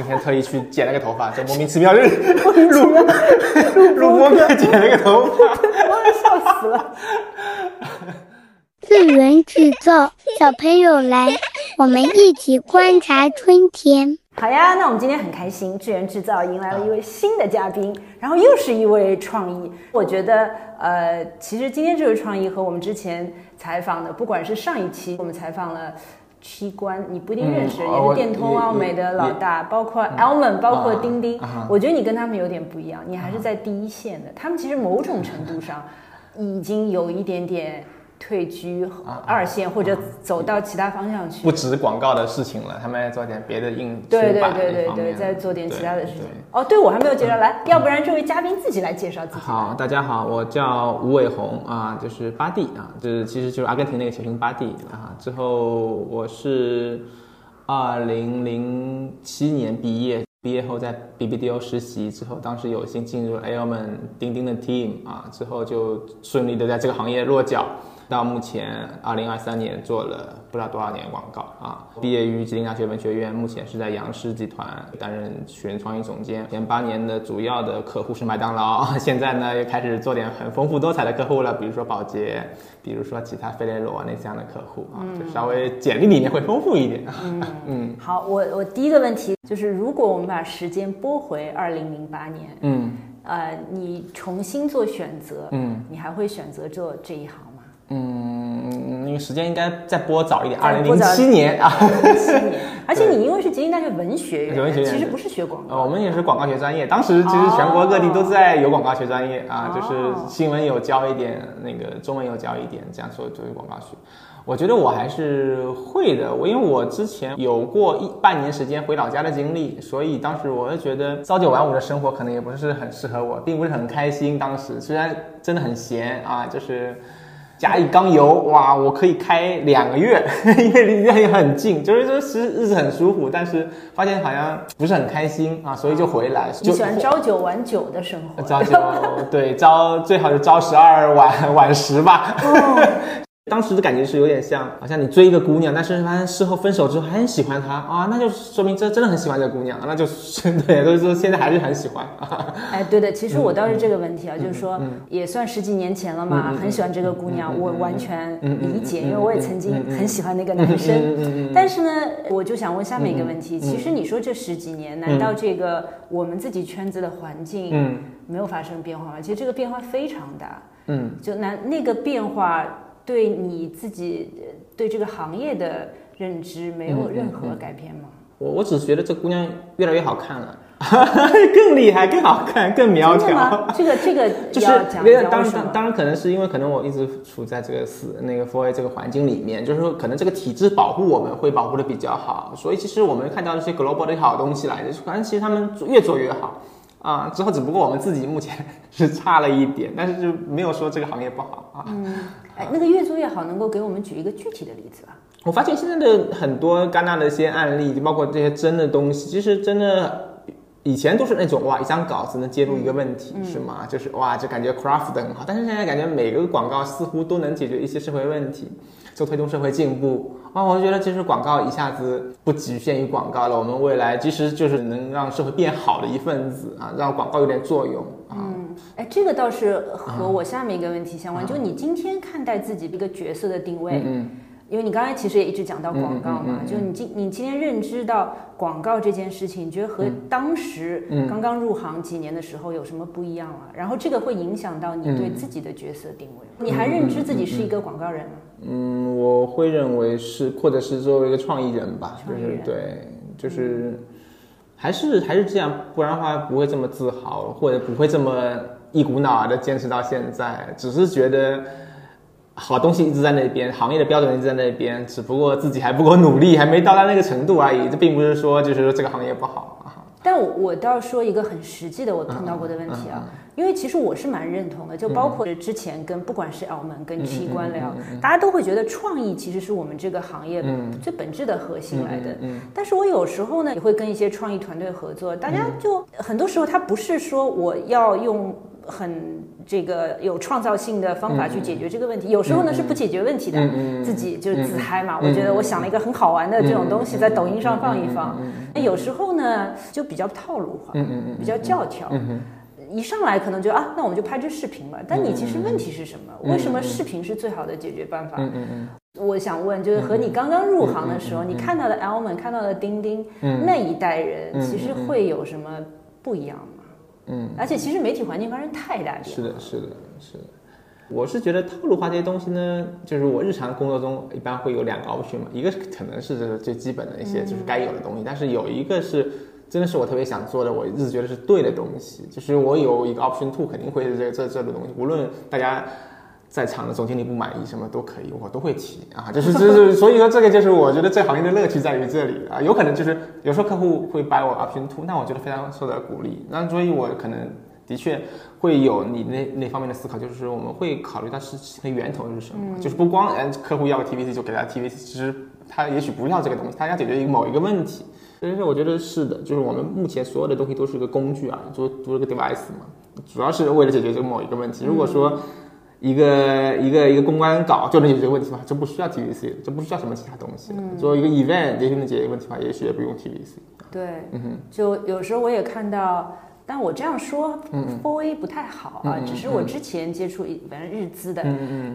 今天特意去剪了个头发，就莫名其妙就 录录播课剪了个头发，我要笑死了。自源制造，小朋友来，我们一起观察春天。好呀，那我们今天很开心，智源制造迎来了一位新的嘉宾，然后又是一位创意。我觉得，呃，其实今天这位创意和我们之前采访的，不管是上一期我们采访了七关，你不一定认识，嗯也是电通奥美的老大，包括 Elman，包括钉钉，啊我觉得你跟他们有点不一样，你还是在第一线的。他们其实某种程度上已经有一点点退居二线，或者走到其他方向去。不止广告的事情了，他们要做点别的硬对对对对对，再做点其他的事情。哦，对我还没有介绍，来，要不然这位嘉宾自己来介绍自己。好，大家好，我叫吴伟红啊，就是巴蒂啊，就是其实就是阿根廷那个球星巴蒂啊。之后我是二零零七年毕业，毕业后在 BBDO 实习，之后当时有幸进入 Airman 钉钉的 team 啊，之后就顺利的在这个行业落脚。到目前，二零二三年做了不知道多少年广告啊。毕业于吉林大学文学院，目前是在杨氏集团担任学创意总监。前八年的主要的客户是麦当劳，现在呢又开始做点很丰富多彩的客户了，比如说保洁，比如说其他费雷罗那这样的客户啊，就稍微简历里面会丰富一点。嗯 好，我我第一个问题就是，如果我们把时间拨回二零零八年，嗯呃，你重新做选择，嗯你还会选择做这一行吗？嗯，因为时间应该再播早一点，二零零七年啊。七年，而且你因为是吉林大学文学院，文学院其实不是学广告。呃，我们也是广告学专业，当时其实全国各地都在有广告学专业啊，就是哦新闻有教一点，那个中文有教一点，这样说作为广告学。我觉得我还是会的，我因为我之前有过一半年时间回老家的经历，所以当时我就觉得朝九晚五的生活可能也不是很适合我，并不是很开心。当时虽然真的很闲啊，就是。甲乙刚油，哇，我可以开两个月，因为离家也很近，就是说实日子很舒服，但是发现好像不是很开心啊，所以就回来。就你喜欢朝九晚九的生活？朝九，对，朝最好是朝十二晚晚十吧。哦当时的感觉是有点像，好像你追一个姑娘，但是发现事后分手之后还很喜欢她啊，那就说明这真的很喜欢这个姑娘，那就是对，所以说现在还是很喜欢。哎，对的，其实我倒是这个问题嗯啊，就是说也算十几年前了嘛，很喜欢这个姑娘，我完全理解，因为我也曾经很喜欢那个男嗯生。但是呢，我就想问下面一个问题，其实你说这十几年，难道这个我们自己圈子的环境嗯没有发生变化吗？其实这个变化非常大，嗯，就那那个变化对你自己呃对这个行业的认知没有任何改变吗？我我只是觉得这姑娘越来越好看了，更厉害、更好看、更苗条。这个这个就是当讲为什么当当然可能是因为可能我一直处在这个四那个 f o A 这个环境里面，就是说可能这个体制保护我们会保护的比较好，所以其实我们看到一些 global 的好东西来的，反正其实他们越做越好啊。之后只不过我们自己目前 是差了一点，但是就没有说这个行业不好啊。嗯哎，那个越做越好，能够给我们举一个具体的例子吧？我发现现在的很多戛纳的一些案例，就包括这些真的东西，其实真的以前都是那种哇，一张稿子能揭露一个问题，是吗？就是哇，就感觉 craft 的很好。但是现在感觉每个广告似乎都能解决一些社会问题，就推动社会进步啊。我觉得其实广告一下子不局限于广告了，我们未来其实就是能让社会变好的一份子啊，让广告有点作用啊。嗯，哎，这个倒是和我下面一个问题相关，就你今天看待自己这个角色的定位，嗯因为你刚才其实也一直讲到广告嘛，嗯嗯嗯嗯就你今你今天认知到广告这件事情，你觉得和当时嗯刚刚入行几年的时候有什么不一样啊？然后这个会影响到你对自己的角色定位吗，你还认知自己是一个广告人吗？嗯，我会认为是，或者是作为一个创意人吧，就是对，就是还是还是这样，不然的话不会这么自豪，或者不会这么一股脑的坚持到现在。只是觉得好东西一直在那边，行业的标准一直在那边，只不过自己还不够努力，还没到达那个程度而已。这并不是说就是说这个行业不好啊。但我我倒说一个很实际的我碰到过的问题啊，因为其实我是蛮认同的，就包括之前跟不管是澳门跟七官聊，大家都会觉得创意其实是我们这个行业最本质的核心来的。但是我有时候呢也会跟一些创意团队合作，大家就很多时候他不是说我要用。很这个有创造性的方法去解决这个问题，有时候呢是不解决问题的，自己就是自嗨嘛。我觉得我想了一个很好玩的这种东西，在抖音上放一放。那有时候呢就比较套路化，比较教条。一上来可能就啊，那我们就拍这视频吧。但你其实问题是什么？为什么视频是最好的解决办法？我想问，就是和你刚刚入行的时候，你看到的 Elman，看到的钉钉那一代人，其实会有什么不一样吗？嗯，而且其实媒体环境发生太大变化。是的，是的，是的。我是觉得套路化这些东西呢，就是我日常工作中一般会有两个 option 嘛，一个可能是这个最基本的一些就是该有的东西，但是有一个是真的是我特别想做的，我一直觉得是对的东西，就是我有一个 option two 肯定会是这这这个东西，无论大家。在场的总经理不满意，什么都可以，我都会提啊，就是就是，所以说这个就是我觉得这行业的乐趣在于这里啊，有可能就是有时候客户会 buy 我 option two，那我觉得非常受到鼓励，那所以我可能的确会有你那那方面的思考，就是我们会考虑到事情的源头是什么，就是不光哎客户要个 TVC 就给他 TVC，其实他也许不要这个东西，他要解决一个某一个问题，所以说我觉得是的，就是我们目前所有的东西都是一个工具啊，做做了个 device 嘛，主要是为了解决这个某一个问题，如果说。一个一个一个公关稿就能解决问题的话，就不需要 TVC，就不需要什么其他东西。做一个 event 也能解决问题的话？也许也不用 TVC。对，嗯哼，就有时候我也看到，但我这样说 f a 不太好啊。只是我之前接触一反正日资的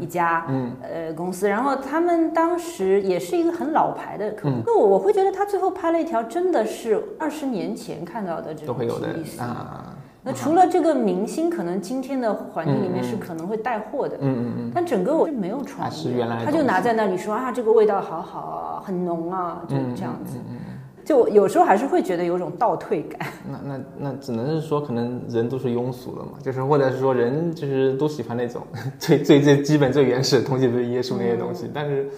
一家呃公司，然后他们当时也是一个很老牌的客户，那我我会觉得他最后拍了一条真的是二十年前看到的这种 TVC 啊。那除了这个明星，可能今天的环境里面是可能会带货的，嗯嗯嗯，但整个我是没有创意，他就拿在那里说啊，这个味道好好啊，很浓啊，就这样子，就有时候还是会觉得有种倒退感。那那那只能是说，可能人都是庸俗的嘛，就是或者是说人就是都喜欢那种最最最基本、最原始的东西，就是耶稣那些东西，但是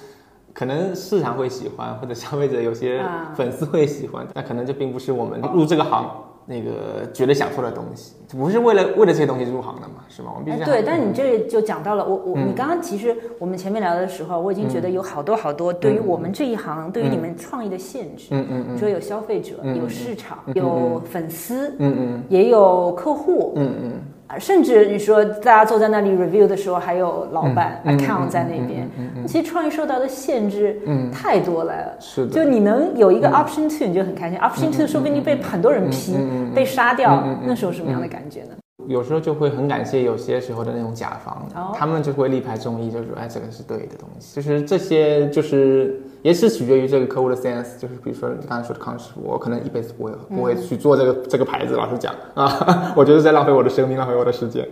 可能市场会喜欢，或者消费者有些粉丝会喜欢，那可能就并不是我们入这个行。那个觉得想做的东西，不是为了为了这些东西入行的嘛，是吗？我们必须对，但你这就讲到了，我我你刚刚其实我们前面聊的时候，我已经觉得有好多好多对于我们这一行，对于你们创意的限制。嗯嗯嗯。说有消费者，有市场，有粉丝，嗯嗯，也有客户，嗯嗯。甚至你说大家坐在那里 review 的时候，还有老板 account 在那边，其实创意受到的限制太多了。是的，就你能有一个 option two，你就很开心。option two 说不定被很多人批，被杀掉，那时候什么样的感觉呢？有时候就会很感谢有些时候的那种甲方，他们就会力排众议，就说哎，这个是对的东西。其实这些，就是也是取决于这个客户的 sense。就是比如说你刚才说的康师傅，我可能一辈子不会不会去做这个这个牌子。老实讲啊，我觉得在浪费我的生命，浪费我的时间。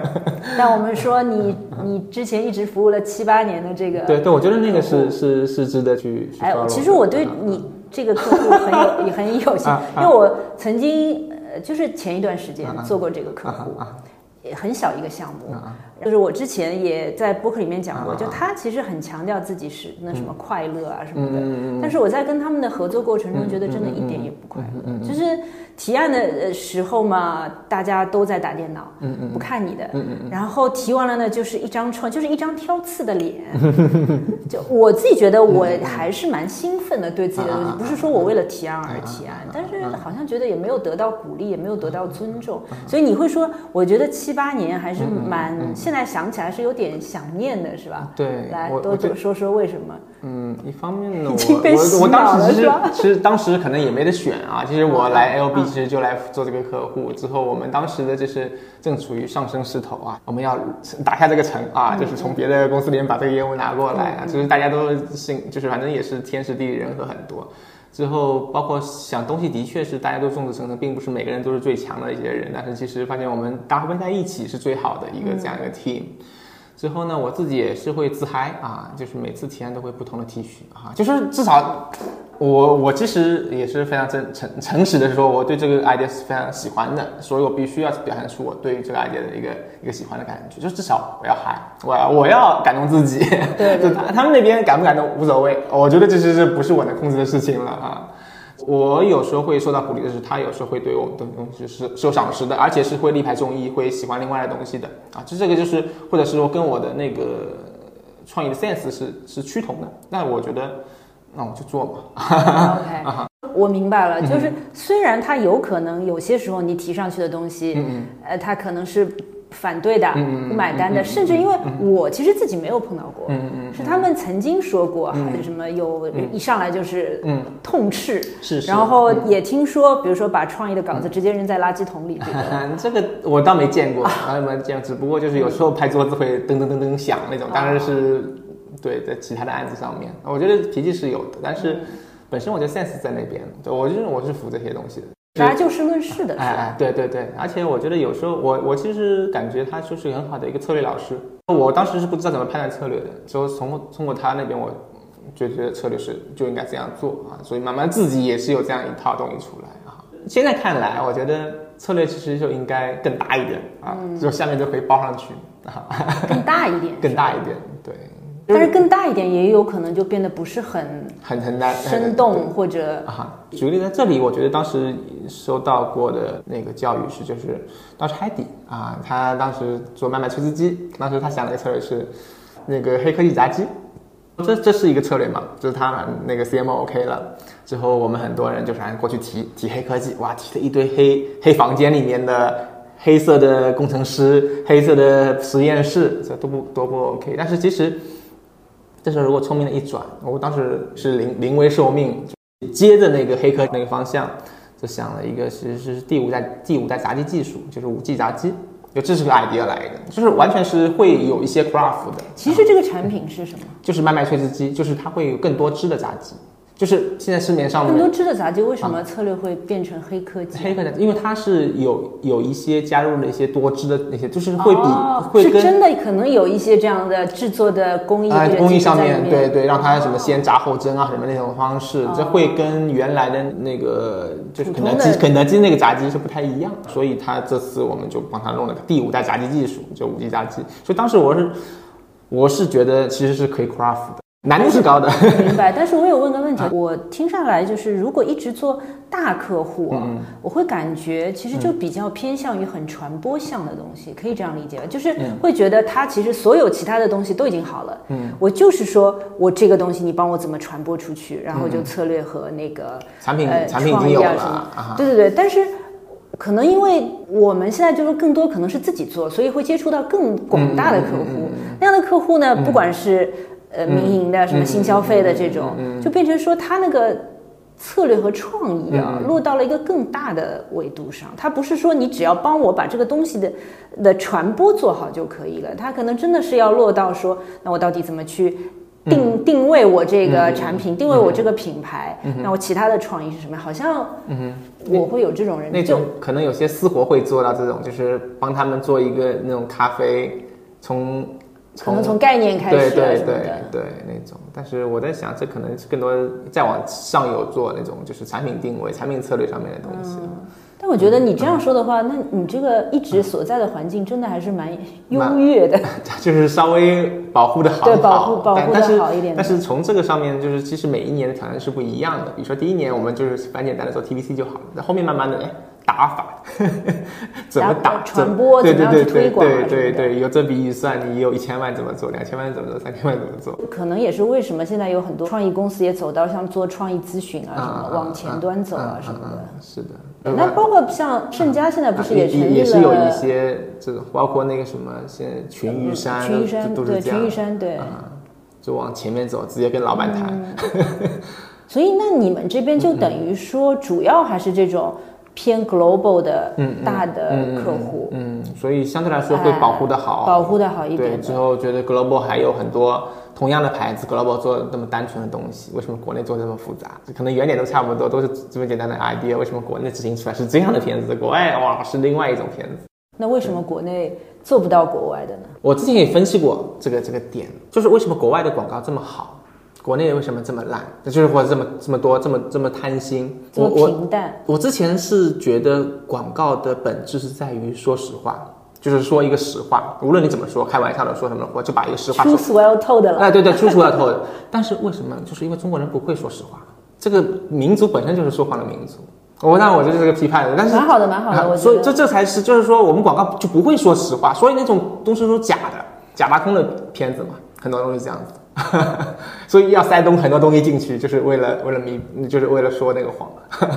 但我们说你你之前一直服务了七八年的这个，对对，我觉得那个是是是值得去。哎，其实我对你这个客户很有也很有心，因为我曾经。呃，就是前一段时间做过这个客户，也很小一个项目。就是我之前也在播客里面讲过，就他其实很强调自己是那什么快乐啊什么的，但是我在跟他们的合作过程中，觉得真的一点也不快乐。就是提案的时候嘛，大家都在打电脑，不看你的，然后提完了呢，就是一张创，就是一张挑刺的脸。就我自己觉得，我还是蛮兴奋的，对自己的东西，不是说我为了提案而提案，但是好像觉得也没有得到鼓励，也没有得到尊重。所以你会说，我觉得七八年还是蛮。现在想起来是有点想念的，是吧？对，来多说说为什么？嗯，一方面呢，我我当时其实其实当时可能也没得选啊。其实我来 L B 其实就来做这个客户，之后我们当时的就是正处于上升势头啊，我们要打下这个城啊，就是从别的公司里面把这个业务拿过来啊，就是大家都信，就是反正也是天时地利人和很多。之后，包括想东西，的确是大家都众志成城，并不是每个人都是最强的一些人。但是其实发现我们大家在一起是最好的一个这样一个 team。之后呢，我自己也是会自嗨啊，就是每次体验都会不同的 T 恤啊，就是至少我我其实也是非常真诚诚实的说，我对这个 idea 是非常喜欢的，所以我必须要表现出我对这个 idea 的一个一个喜欢的感觉，就至少我要嗨，我要我要感动自己。对，就他他们那边感不感动无所谓，我觉得这是这不是我能控制的事情了啊。我有时候会受到鼓励的是，他有时候会对我们的东西是是有赏识的，而且是会力排众议，会喜欢另外的东西的啊。就这个就是，或者是说跟我的那个创意的 sense 是是趋同的。那我觉得，那我就做嘛。OK，我明白了。就是虽然他有可能有些时候你提上去的东西，呃，他可能是反对的、不买单的，甚至因为我其实自己没有碰到过，是他们曾经说过，嗯还是什么有嗯。一上来就是嗯痛斥，是是。然后嗯。也听说，比如说把创意的稿子直接扔在垃圾桶里，这 个这个我倒没见过，啊没见过，只不过就是有时候拍桌子会噔噔噔噔响那种，当然是对在其他的案子上面，我觉得脾气是有的，但是本身我觉得 sense 在那边，对我就是我是服这些东西的。大家就事论事的，是？哎哎，对对对，而且我觉得有时候我我其实感觉他就是很好的一个策略老师。我当时是不知道怎么判断策略的，就从通过他那边我就觉得策略是就应该这样做啊，所以慢慢自己也是有这样一套东西出来啊。现在看来，我觉得策略其实就应该更大一点啊，就下面就可以包上去啊，更大一点，更大一点，对，但是更大一点也有可能就变得不是很很很难生动或者啊，举个例子，在这里，我觉得当时收到过的那个教育是，就是当时海底啊，他当时做麦麦催字机，当时他想了一个策略是那个黑科技炸鸡，这这是一个策略嘛，就是他那个 CMO OK 了之后，我们很多人就是过去提提黑科技，哇，提了一堆黑黑房间里面的黑色的工程师、黑色的实验室，这都不都不 OK，但是其实。这时候如果聪明的一转，我当时是临临危受命，接着那个黑客那个方向，就想了一个其实是第五代第五代炸鸡技术，就是五 G 炸鸡，就这是个 idea 来的，就是完全是会有一些 craft 的。其实这个产品是什么？就是麦麦脆汁鸡，就是它会有更多汁的炸鸡，就是现在市面上面更多汁的炸鸡为什么策略会变成黑科技？黑科技，因为它是有有一些加入了一些多汁的那些，就是会比、哦、会跟是真的可能有一些这样的制作的工艺工艺上面，对对，让它什么先炸后蒸啊，什么那种方式，哦这会跟原来的那个就是肯德基肯德基那个炸鸡是不太一样，所以它这次我们就帮他弄了个第五代炸鸡技术，就五 G 炸鸡。所以当时我是我是觉得其实是可以 craft 的，难度是高的。明白，但是我有问个问题，我听下来就是，如果一直做大客户啊，我会感觉其实就比较偏向于很传播向的东西，可以这样理解吧？就是会觉得它其实所有其他的东西都已经好了，嗯，我就是说我这个东西你帮我怎么传播出去，然后就策略和那个产品呃产品已创意经有了啊什么啊，对对对，但是。可能因为我们现在就是更多可能是自己做，所以会接触到更广大的客户。那样的客户呢，不管是呃民营的、什么新消费的这种，就变成说他那个策略和创意啊，落到了一个更大的维度上。他不是说你只要帮我把这个东西的的传播做好就可以了，他可能真的是要落到说，那我到底怎么去。定定位我这个产品，定位我这个品牌，那我其他的创意是什么？好像我会有这种人，就那种可能有些私活会做到这种，就是帮他们做一个那种咖啡，从可能从概念开始啊对对对对那种。但是我在想，这可能是更多再往上游做那种，就是产品定位、产品策略上面的东西。但我觉得你这样说的话，那你这个一直所在的环境真的还是蛮优越的。就是稍微保护的好对保护保护但但是得好一点的但是从这个上面，就是其实每一年的挑战是不一样的。比如说第一年我们就是蛮简单的做 TVC 就好了，那后面慢慢的哎打法 怎么打打传播对怎么样去对对对推广对对对，有这笔预算，你有一千万怎么做，两千万怎么做，三千万怎么做？可能也是为什么现在有很多创意公司也走到像做创意咨询啊什么的，往前端走啊什么的。是的。那包括像盛佳现在不是也成立了，啊也是有一些这种，包括那个什么，现在群玉山，群玉山对都都是这样群玉山对。啊就往前面走，直接跟老板谈。所以那你们这边就等于说，主要还是这种偏 global 的大的客户，嗯，所以相对来说会保护的好，保护的好一，点对。之后觉得 global 还有很多同样的牌子，global 做那么单纯的东西，为什么国内做这么复杂？可能原点都差不多，都是这么简单的 idea，为什么国内执行出来是这样的片子，国外哇是另外一种片子？那为什么国内做不到国外的呢？我之前也分析过这个这个点，就是为什么国外的广告这么好，国内为什么这么烂？就是或者这么这么多这么这么贪心？这么我我平淡，我之前是觉得广告的本质是在于说实话，就是说一个实话，无论你怎么说，开玩笑的说什么，我就把一个实话说。truth well told 了。哎，对对，出出了头的。但是为什么？就是因为中国人不会说实话，这个民族本身就是说谎的民族。我当然我就是这个批判的，但是蛮好的蛮好的啊我所以这这才是就是说我们广告就不会说实话，所以那种都是说假的、假大空的片子嘛，很多都是这样子。所以要塞东很多东西进去，就是为了为了弥，就是为了说那个谎。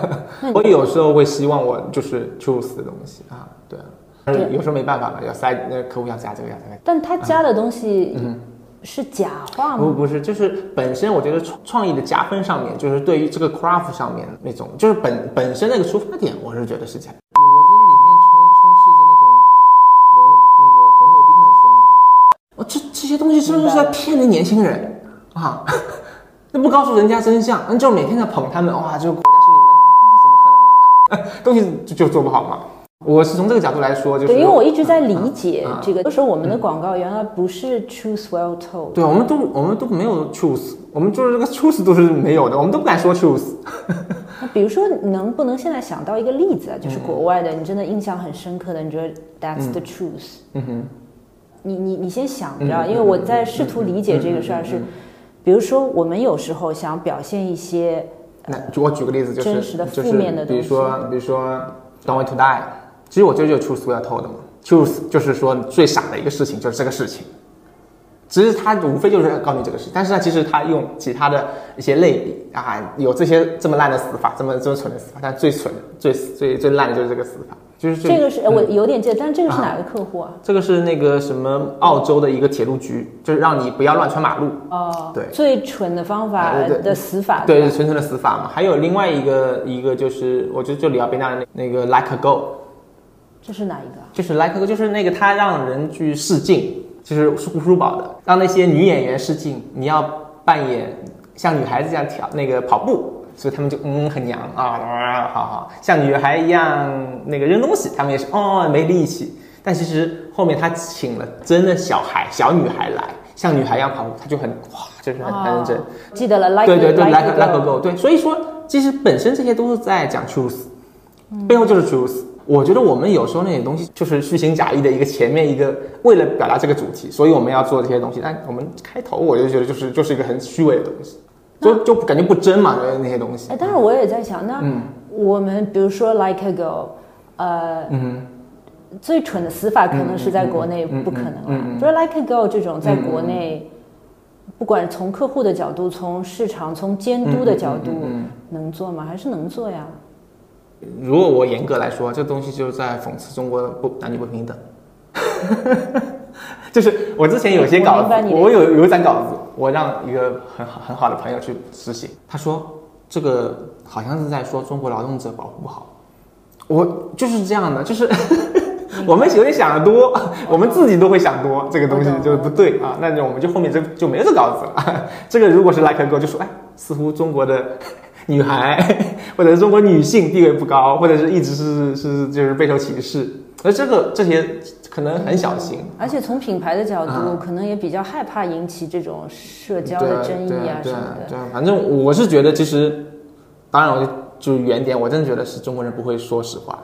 我有时候会希望我就是 truth 的东西啊，对啊。但是有时候没办法嘛，要塞那个客户要加这个要加那个。但他加的东西嗯是假话吗？不不是，就是本身我觉得创创意的加分上面，就是对于这个 craft 上面那种，就是本本身那个出发点，我是觉得是假。我觉得里面充充斥着那种文那个红卫兵的宣言，哦，这这些东西是不是在骗那年轻人啊？那不告诉人家真相，那就每天在捧他们，哇，这个国家是你们的，这怎么可能呢？东西就就做不好嘛。我是从这个角度来说，就是对，因为我一直在理解啊这个。有时候我们的广告原来不是 truth well told，对，我们都我们都没有 truth，我们就是这个 truth 都是没有的，我们都不敢说 truth。那比如说，能不能现在想到一个例子啊？就是国外的，你真的印象很深刻的，你觉得 that's the truth？嗯哼，你你你先想着，因为我在试图理解这个事儿是，比如说我们有时候想表现一些那我举个例子，就是真实的负面的比如说比如说 Don't to die，其实我觉得就是 truth 要透的嘛，truth 就是说最傻的一个事情就是这个事情。其实他无非就是告诉你这个事，但是呢，其实他用其他的一些类比啊，有这些这么烂的死法，这么这么蠢的死法，但最蠢、最最最烂的就是这个死法，就是这个是呃我嗯有点记得，但是这个是哪个客户啊？这个是那个什么澳洲的一个铁路局，就是让你不要乱穿马路。哦，对最蠢的方法的死法，对，吧是纯纯的死法嘛。还有另外一个一个就是，我觉得就里奥贝纳的那那个 Like a Go，这是哪一个啊？就是 Like Go，就是那个他让人去试镜，就是是胡舒宝的，让那些女演员试镜，你要扮演像女孩子一样跳那个跑步，所以他们就嗯很娘啊啊，好好像女孩一样那个扔东西，他们也是哦没力气。但其实后面他请了真的小孩小女孩来，像女孩一样跑步，他就很哇，就是很很认真。哦记得了，like 对对对 a like girl go，对，所以说其实本身这些都是在讲 truth，、背后就是 truth。我觉得我们有时候那些东西就是虚情假意的一个前面一个为了表达这个主题，所以我们要做这些东西。但我们开头我就觉得就是就是一个很虚伪的东西，就就感觉不真嘛，那些东西。哎，但是我也在想，那嗯我们比如说 like a girl，呃，嗯最蠢的死法可能是在国内不可能啊。嗯嗯嗯比如 like a girl 这种，在国内，不管从客户的角度、从市场、从监督的角度嗯嗯嗯，能做吗？还是能做呀？如果我严格来说，这东西就是在讽刺中国的不男女不平等。就是我之前有些稿子，我有有一张稿子，我让一个很好很好的朋友去实写，他说这个好像是在说中国劳动者保护不好。我就是这样的，就是 我们有点想的多，我们自己都会想多，这个东西就是不对啊，那就我们就后面就就没有这稿子了。这个如果是 like girl，就说哎，似乎中国的女孩 或者是中国女性地位不高，或者是一直是是就是备受歧视，而这个这些可能很小心。而且从品牌的角度，啊可能也比较害怕引起这种社交的争议啊什么的。对对，反正我是觉得，其实当然我就就原点，我真的觉得是中国人不会说实话，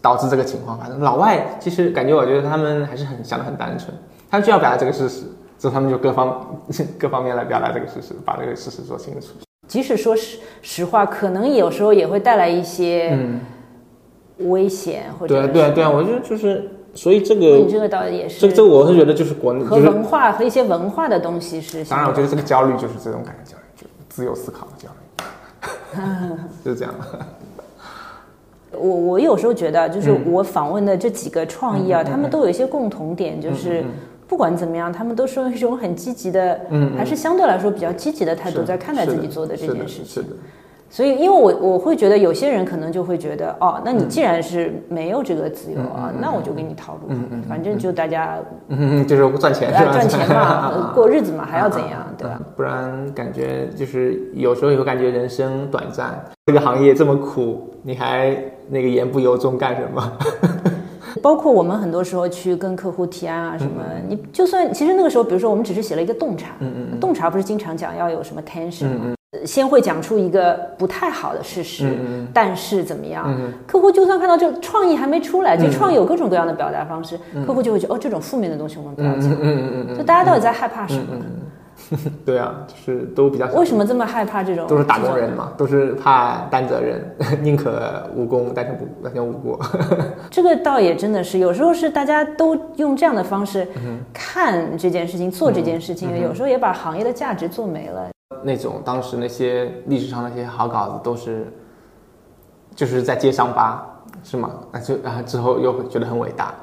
导致这个情况。反正老外其实感觉，我觉得他们还是很想的很单纯，他们就要表达这个事实，所以他们就各方 各方面来表达这个事实，把这个事实说清楚。即使说实实话，可能有时候也会带来一些嗯，危险或者对啊对啊对啊，我觉得就是，所以这你个这个倒也是这个这我是觉得就是国内和就是，文化和一些文化的东西是当然我觉得这个焦虑就是这种感觉焦虑，就自由思考的焦虑，就是这样。我我有时候觉得，就是嗯。我访问的这几个创意啊，他们都有一些共同点，就是不管怎么样，他们都是用一种很积极的，还是相对来说比较积极的态度在看待自己做的这件事情。是的，所以，因为我我会觉得有些人可能就会觉得，哦，那你既然是没有这个自由啊，那我就给你套路，嗯嗯嗯反正就大家嗯，就是赚钱是吧？啊赚钱嘛，呃 过日子嘛，还要怎样，对吧？嗯不然感觉就是有时候也会感觉人生短暂，这个行业这么苦，你还那个言不由衷干什么？包括我们很多时候去跟客户提案啊什么，你就算其实那个时候，比如说我们只是写了一个洞察，嗯洞察不是经常讲要有什么 tension 吗？先会讲出一个不太好的事实，但是怎么样？嗯客户就算看到这个创意还没出来，就创意有各种各样的表达方式，嗯客户就会觉得哦，这种负面的东西我们不要讲。就大家到底在害怕什么？嗯，对啊，就是都比较为什么这么害怕这种？都是打工人嘛，都是怕担责任，宁可无功但是不但成无过。这个倒也真的是，有时候是大家都用这样的方式嗯看这件事情、做这件事情，有时候也把行业的价值做没了。那种当时那些历史上那些好稿子都是，就是在揭伤疤，是吗？那就然后之后又觉得很伟大。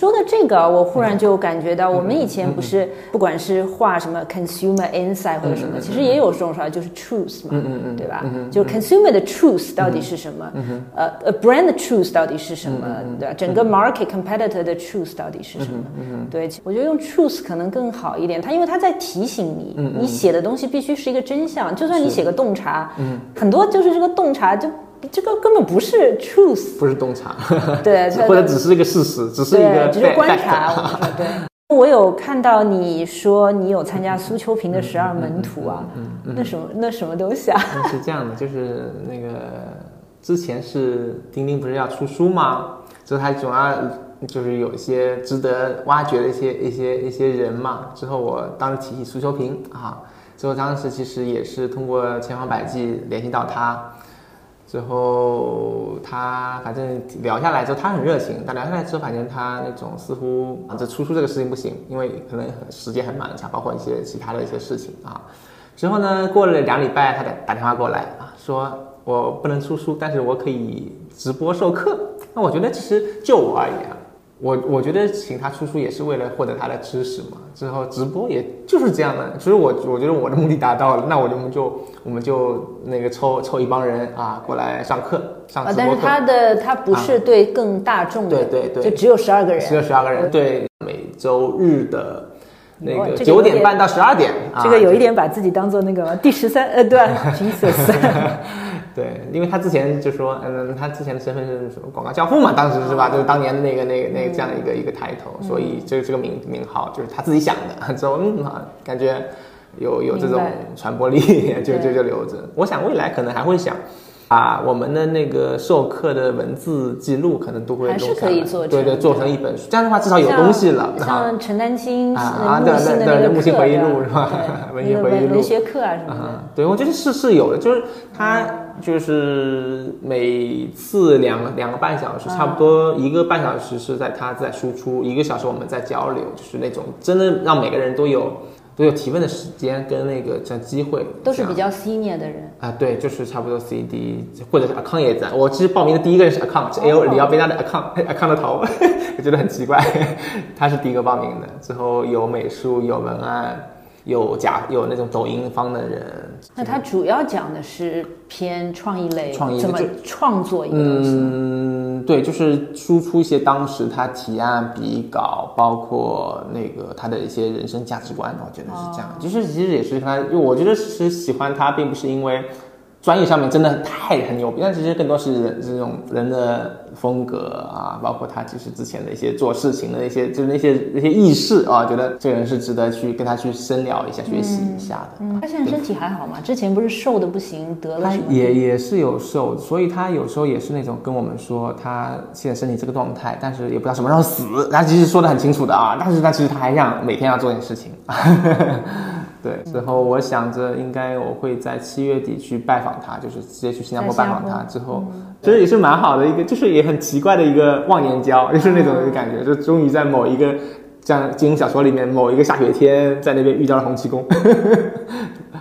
说到这个，我忽然就感觉到，我们以前不是不管是画什么 consumer insight 或者什么，其实也有这种说法，就是 truth 嘛，对吧？就 consumer 的 truth 到底是什么？呃呃 brand 的 truth 到底是什么？对吧？整个 market competitor 的 truth 到底是什么？对，我觉得用 truth 可能更好一点，它因为它在提醒你，你写的东西必须是一个真相，就算你写个洞察，很多就是这个洞察就。这个根本不是 truth，不是洞察，对，或者只是一个事实，只是一个只是观察。对，我有看到你说你有参加苏秋平的十二门徒啊，那什么那什么东西啊？是这样的，就是那个之前是钉钉不是要出书吗？就是他总要就是有一些值得挖掘的一些一些一些人嘛。之后我当时提起苏秋平啊，之后当时其实也是通过千方百计联系到他。之后他反正聊下来之后，他很热情。但聊下来之后，反正他那种似乎啊，这出书这个事情不行，因为可能时间很满，像包括一些其他的一些事情啊。之后呢，过了两礼拜，他打打电话过来啊，说我不能出书，但是我可以直播授课。那我觉得其实就我而言。我我觉得请他出书也是为了获得他的知识嘛，之后直播也就是这样的，其实我我觉得我的目的达到了，那我就我们就我们就那个抽抽一帮人啊过来上课上直播课。但是他的他不是对更大众的，对对对，就只有十二个人，只有十二个人，对，每周日的那个九点半到十二点，这个有一点把自己当做那个第十三呃对，Jesus。对，因为他之前就说，嗯，他之前的身份是什么广告教父嘛，当时是吧？就是当年的那个、那个、那个这样一个一个抬头，所以就是这个名名号就是他自己想的，之后嗯啊，感觉有有这种传播力，就就就留着。我想未来可能还会想。啊，我们的那个授课的文字记录可能都会还是可以做，对对，做成一本书，这样的话至少有东西了。像陈丹青啊，对对对，木心回忆录是吧？文学回忆录、文学课啊什么的。对，我觉得是是有的，就是他就是每次两两个半小时，差不多一个半小时是在他在输出，一个小时我们在交流，就是那种真的让每个人都有。都有提问的时间跟那个这机会，都是比较 senior 的人啊，对，就是差不多 CD 或者是 account 也在。我其实报名的第一个人是 account，L 李奥贝娜的 account，account 的头，我 觉得很奇怪，他是第一个报名的。之后有美术，有文案。有假有那种抖音方的人，那他主要讲的是偏创意类，创意怎么创作一个东西？嗯，对，就是输出一些当时他提案、笔稿，包括那个他的一些人生价值观，我觉得是这样。就是其实也是他，就我觉得是喜欢他，并不是因为。专业上面真的太很牛逼，但其实更多是人这种人的风格啊，包括他其实之前的一些做事情的那些，就是那些那些意识啊，觉得这个人是值得去跟他去深聊一下、学习一下的。他现在身体还好吗？之前不是瘦的不行，得了？也也是有瘦，所以他有时候也是那种跟我们说他现在身体这个状态，但是也不知道什么时候死。他其实说的很清楚的啊，但是他其实他还想每天要做点事情。对，之后我想着应该我会在七月底去拜访他，就是直接去新加坡拜访他。之后其实也是蛮好的一个，就是也很奇怪的一个忘年交，就是那种感觉，就终于在某一个像金庸小说里面某一个下雪天，在那边遇到了洪七公。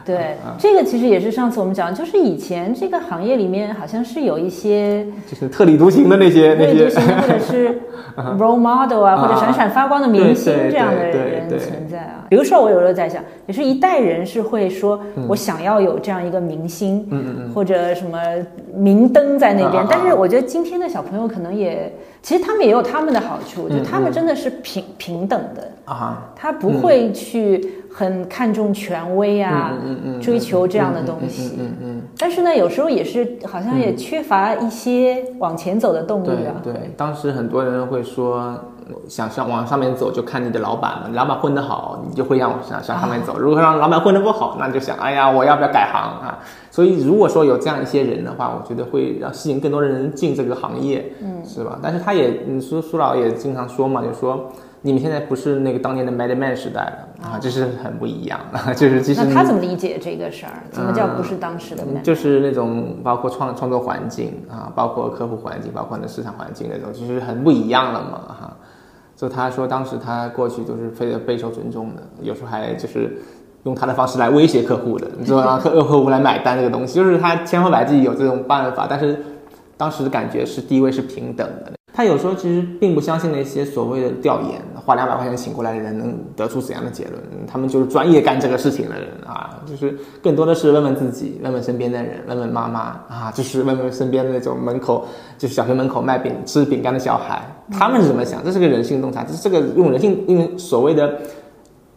对，这个其实也是上次我们讲，就是以前这个行业里面好像是有一些，就是特立独行的那些那些，或者是 role model 啊，或者闪闪发光的明星这样的人存在啊。比如说，我有时候在想，也是一代人是会说，我想要有这样一个明星，嗯嗯嗯，或者什么明灯在那边。但是我觉得今天的小朋友可能也，其实他们也有他们的好处，就他们真的是平平等的。啊，他不会去。很看重权威啊，追求这样的东西。嗯嗯。但是呢，有时候也是好像也缺乏一些往前走的动力啊。对，当时很多人会说，想上往上面走，就看你的老板了。老板混得好，你就会让向向上面走；如果让老板混得不好，那就想，哎呀，我要不要改行啊？所以，如果说有这样一些人的话，我觉得会让吸引更多的人进这个行业，嗯，是吧？但是他也，苏苏老也经常说嘛，就说。你们现在不是那个当年的 Mad Men 时代了啊，这是很不一样的，就是其实那他怎么理解这个事儿？怎么叫不是当时的？就是那种包括创创作环境啊，包括客户环境，包括那市场环境那种，就是很不一样了嘛哈。就他说当时他过去都是非常备受尊重的，有时候还就是用他的方式来威胁客户的，你说让客客户来买单这个东西，就是他千方百计有这种办法，但是。当时的感觉是地位是平等的。他有时候其实并不相信那些所谓的调研，花两百块钱请过来的人能得出怎样的结论？他们就是专业干这个事情的人啊，就是更多的是问问自己，问问身边的人，问问妈妈啊，就是问问身边的那种门口，就是小学门口卖饼吃饼干的小孩，他们是怎么想？这是个人性洞察，这是这个用人性用所谓的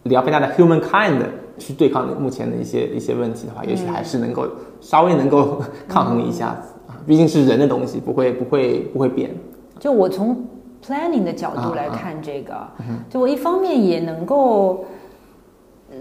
聊非大的 human kind 去对抗目前的一些一些问题的话，也许还是能够稍微能够抗衡一下子啊，毕竟是人的东西，不会不会不会变。就我从 planning 的角度来看这个，就我一方面也能够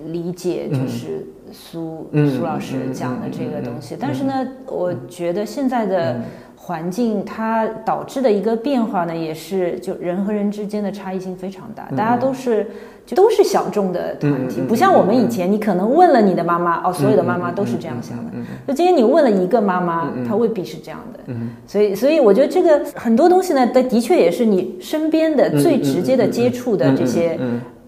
理解，就是苏苏老师讲的这个东西，但是呢，我觉得现在的环境它导致的一个变化呢，也是就人和人之间的差异性非常大，大家都是。就都是小众的团体，不像我们以前，你可能问了你的妈妈，哦，所有的妈妈都是这样想的。就今天你问了一个妈妈，她未必是这样的。所以，所以我觉得这个很多东西呢，的的确也是你身边的最直接的接触的这些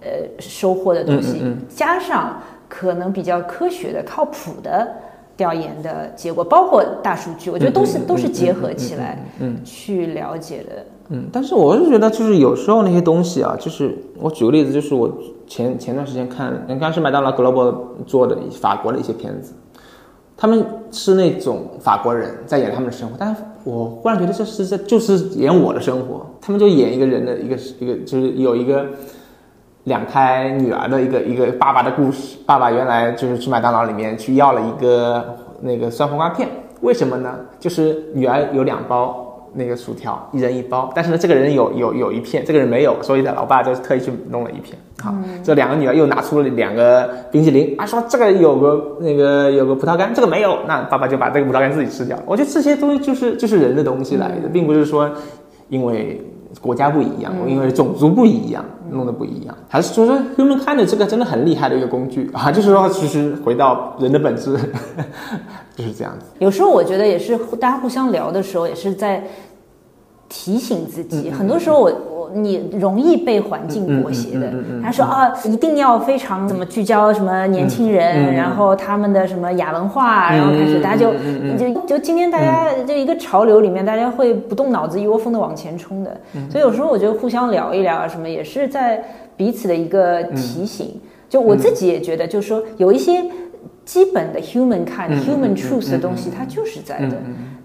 呃收获的东西，加上可能比较科学的、靠谱的。调研的结果，包括大数据，我觉得都是都是结合起来，嗯，去了解的。嗯，但是我是觉得，就是有时候那些东西啊，就是我举个例子，就是我前前段时间看，应该是麦当劳 Global 做的法国的一些片子，他们是那种法国人在演他们的生活，但是我忽然觉得这是这就是演我的生活，他们就演一个人的一个一个，就是有一个。两胎女儿的一个一个爸爸的故事。爸爸原来就是去麦当劳里面去要了一个那个酸黄瓜片，为什么呢？就是女儿有两包那个薯条，一人一包，但是呢，这个人有有有一片，这个人没有，所以呢，老爸就特意去弄了一片。好，这两个女儿又拿出了两个冰淇淋，啊，说这个有个那个有个葡萄干，这个没有，那爸爸就把这个葡萄干自己吃掉。我觉得这些东西就是就是人的东西来的，并不是说因为。国家不一样，因为种族不一样，弄得不一样，还是说说 human kind 这个真的很厉害的一个工具 啊，就是说其实回到人的本质，就是这样子。有时候我觉得也是，大家互相聊的时候也是在提醒自己，很多时候我。你容易被环境裹挟的。他说啊，一定要非常怎么聚焦什么年轻人，然后他们的什么亚文化，然后开始大家就就就今天大家就一个潮流里面，大家会不动脑子一窝蜂的往前冲的。所以有时候我觉得互相聊一聊啊什么，也是在彼此的一个提醒。就我自己也觉得，就是说有一些基本的 human kind、human truth 的东西，它就是在的，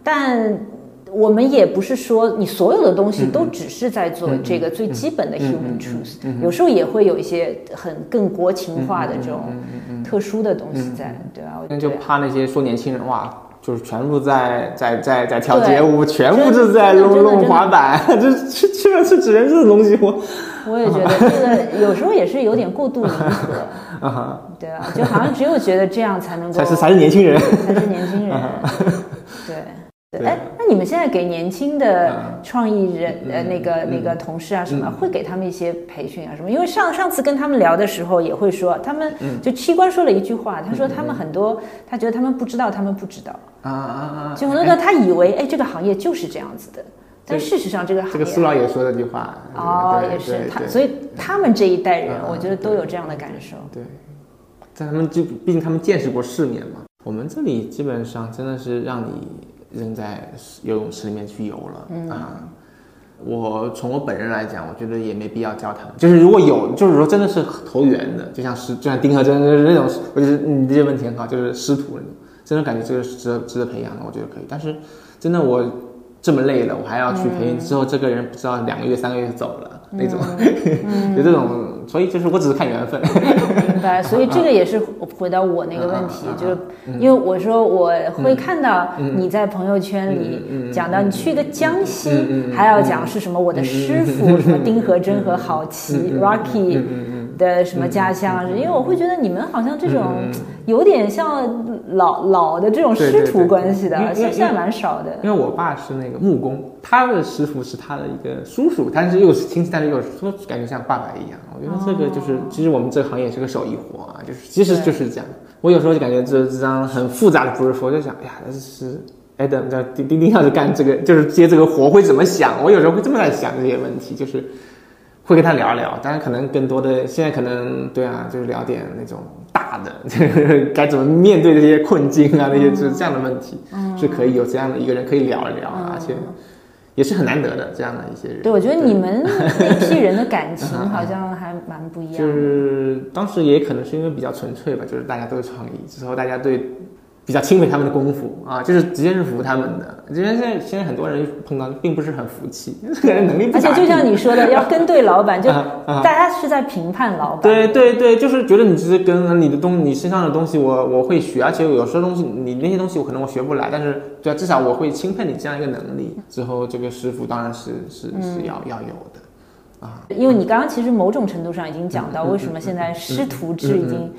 但。我们也不是说你所有的东西都只是在做这个最基本的 human truth，有时候也会有一些很更国情化的这种特殊的东西在，对吧？那就怕那些说年轻人哇，就是全部在在在在跳街舞，全部是在弄弄滑板，这这基本是指人这种东西。我我也觉得 这个有时候也是有点过度迎合，对啊，就好像只有觉得这样才能够才是才是年轻人，才是年轻人，对。哎，那你们现在给年轻的创意人呃那个那个同事啊什么，会给他们一些培训啊什么？因为上上次跟他们聊的时候也会说，他们就七官说了一句话，他说他们很多，他觉得他们不知道，他们不知道啊啊啊！就很多他以为哎这个行业就是这样子的，但事实上这个行业这个苏老也说的句话哦也是他，所以他们这一代人我觉得都有这样的感受。对，在他们就毕竟他们见识过世面嘛，我们这里基本上真的是让你。扔在游泳池里面去游了啊！我从我本人来讲，我觉得也没必要教他们。就是如果有，就是说真的是投缘的，就像师，就像丁和真那种，我觉得你这些问题很好，就是师徒那种，真的感觉这个是值得值得培养的，我觉得可以。但是真的我这么累了，我还要去培训，之后这个人不知道两个月三个月就走了那种，有这种。所以就是我只是看缘分，明白。所以这个也是回到我那个问题，就是因为我说我会看到你在朋友圈里讲到你去一个江西，还要讲是什么我的师傅什么丁和真和郝奇 Rocky。的什么家乡？因为我会觉得你们好像这种有点像老老的这种师徒关系的，现在蛮少的。因为我爸是那个木工，他的师傅是他的一个叔叔，但是又是亲戚，但是又说感觉像爸爸一样。我觉得这个就是，其实我们这个行业是个手艺活啊，就是其实就是这样。我有时候就感觉这这张很复杂的 brief，我就想，哎呀，这是 Adam 在钉钉钉上是干这个，就是接这个活会怎么想？我有时候会这么在想这些问题，就是。会跟他聊一聊，当然可能更多的现在可能对啊，就是聊点那种大的，就 是该怎么面对这些困境啊，那些就是这样的问题，是可以有这样的一个人可以聊一聊，而且也是很难得的这样的一些人。对，我觉得你们那批人的感情 好像还蛮不一样的。就是当时也可能是因为比较纯粹吧，就是大家都是创意，之后大家对比较钦佩他们的功夫啊，就是直接是服他们的。因为现在现在很多人碰到并不是很服气，能力不。而且就像你说的，要跟对老板，就大家是在评判老板。对对对，就是觉得你只是跟你的东你身上的东西我我会学，而且有时候东西你那些东西我可能我学不来，但是对啊，至少我会钦佩你这样一个能力。之后这个师傅当然是是嗯是要要有的啊，因为你刚刚其实某种程度上已经讲到，为什么现在师徒制已经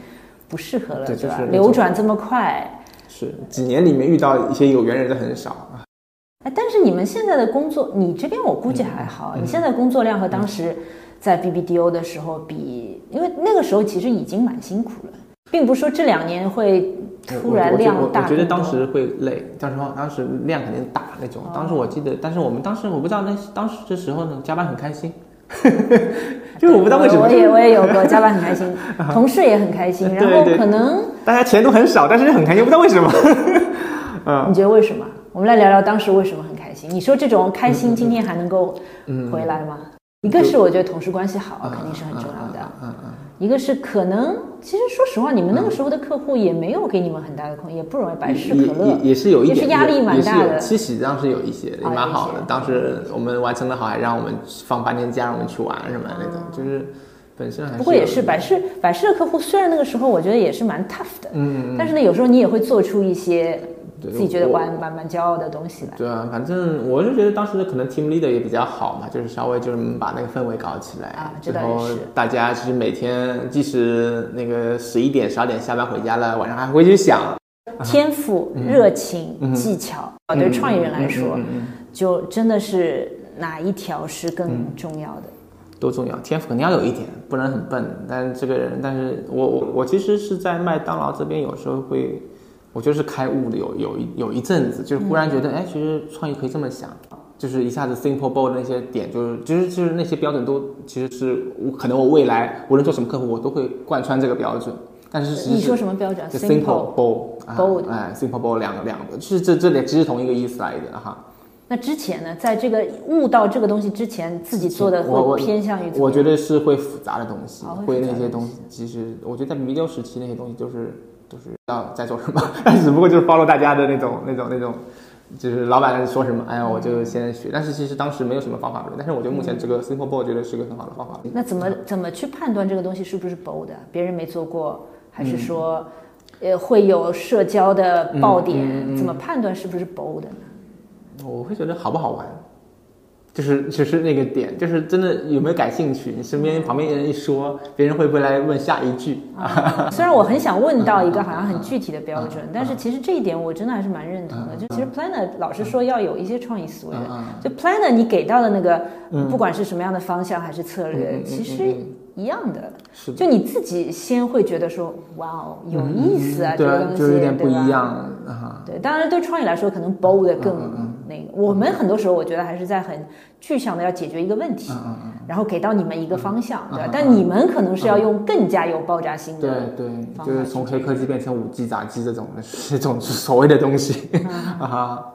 不适合了，对对吧流转这么快。是几年里面遇到一些有缘人的很少啊。哎，但是你们现在的工作，你这边我估计还好，嗯你现在工作量和当时在 BBDO 的时候比，因为那个时候其实已经蛮辛苦了，并不是说这两年会突然我我量我我觉得。当时会累，当时当时量肯定大那种。当时我记得，但是我们当时我不知道那当时的时候呢，加班很开心，就是我不知道为什么，我也我也有过加班很开心，同事也很开心，然后可能大家钱都很少，但是很开心，不知道为什么。嗯你觉得为什么？我们来聊聊当时为什么很开心。你说这种开心今天还能够嗯回来吗？一个是我觉得同事关系好，肯定是很重要的。嗯嗯，一个是可能，其实说实话，你们那个时候的客户也没有给你们很大的空，也不容易百事可乐，也是有一点，也是压力蛮大的。七喜当时有一些，也蛮好的。当时我们完成的好，还让我们放半天假，让我们去玩什么的那种，就是本身还是不过也是百事百事的客户，虽然那个时候我觉得也是蛮 tough 的，嗯，但是呢，有时候你也会做出一些对自己觉得我蛮蛮蛮骄傲的东西吧。对啊，反正我是觉得当时的可能 team leader 也比较好嘛，就是稍微就是把那个氛围搞起来，然后大家其实每天即使那个十一点、十二点下班回家了，晚上还会去想，天赋、热情、技巧啊，对创业人来说，就真的是哪一条是更重要的？都重要，天赋肯定要有一点，不能很笨。但是这个人，但是我我我其实是在麦当劳这边，有时候会，我就是开悟的，有有一有一阵子，就是忽然觉得，哎，其实创意可以这么想，就是一下子 simple bold 的那些点，就是其实就是那些标准都其实是我可能我未来无论做什么客户，我都会贯穿这个标准。但是实你说什么标准就 simple bold 啊 bold 哎，simple bold 两个两个，就是这这里其实同一个意思来的哈。那之前呢，在这个悟到这个东西之前，自己做的会偏向于我觉得是会复杂的东西，哦会那些东西，其实我觉得在弥留时期那些东西就是都是要在做什么，但只不过就是 follow 大家的那种那种那种，就是老板说什么，哎呀我就先学，但是其实当时没有什么方法论，但是我觉得目前这个 simple board 觉得是个很好的方法。那怎么怎么去判断这个东西是不是 bold？的别人没做过，还是说，呃，会有社交的爆点？怎么判断是不是 bold 的呢？我会觉得好不好玩，就是就是那个点，就是真的有没有感兴趣？你身边旁边人一说，别人会不会来问下一句？虽然我很想问到一个好像很具体的标准，但是其实这一点我真的还是蛮认同的。就其实 planner 老是说要有一些创意思维的，就 planner 你给到的那个，不管是什么样的方向还是策略，其实一样的。是就你自己先会觉得说，哇哦，有意思啊，这个东西，就是有点不对吧一样啊。对，当然对创意来说，可能 bold 的更那个。我们很多时候，我觉得还是在很具象的要解决一个问题，然后给到你们一个方向，对吧？但你们可能是要用更加有爆炸性对的，对，对就是从黑科技变成五 G 杂技这种的，这种所谓的东西 啊哈。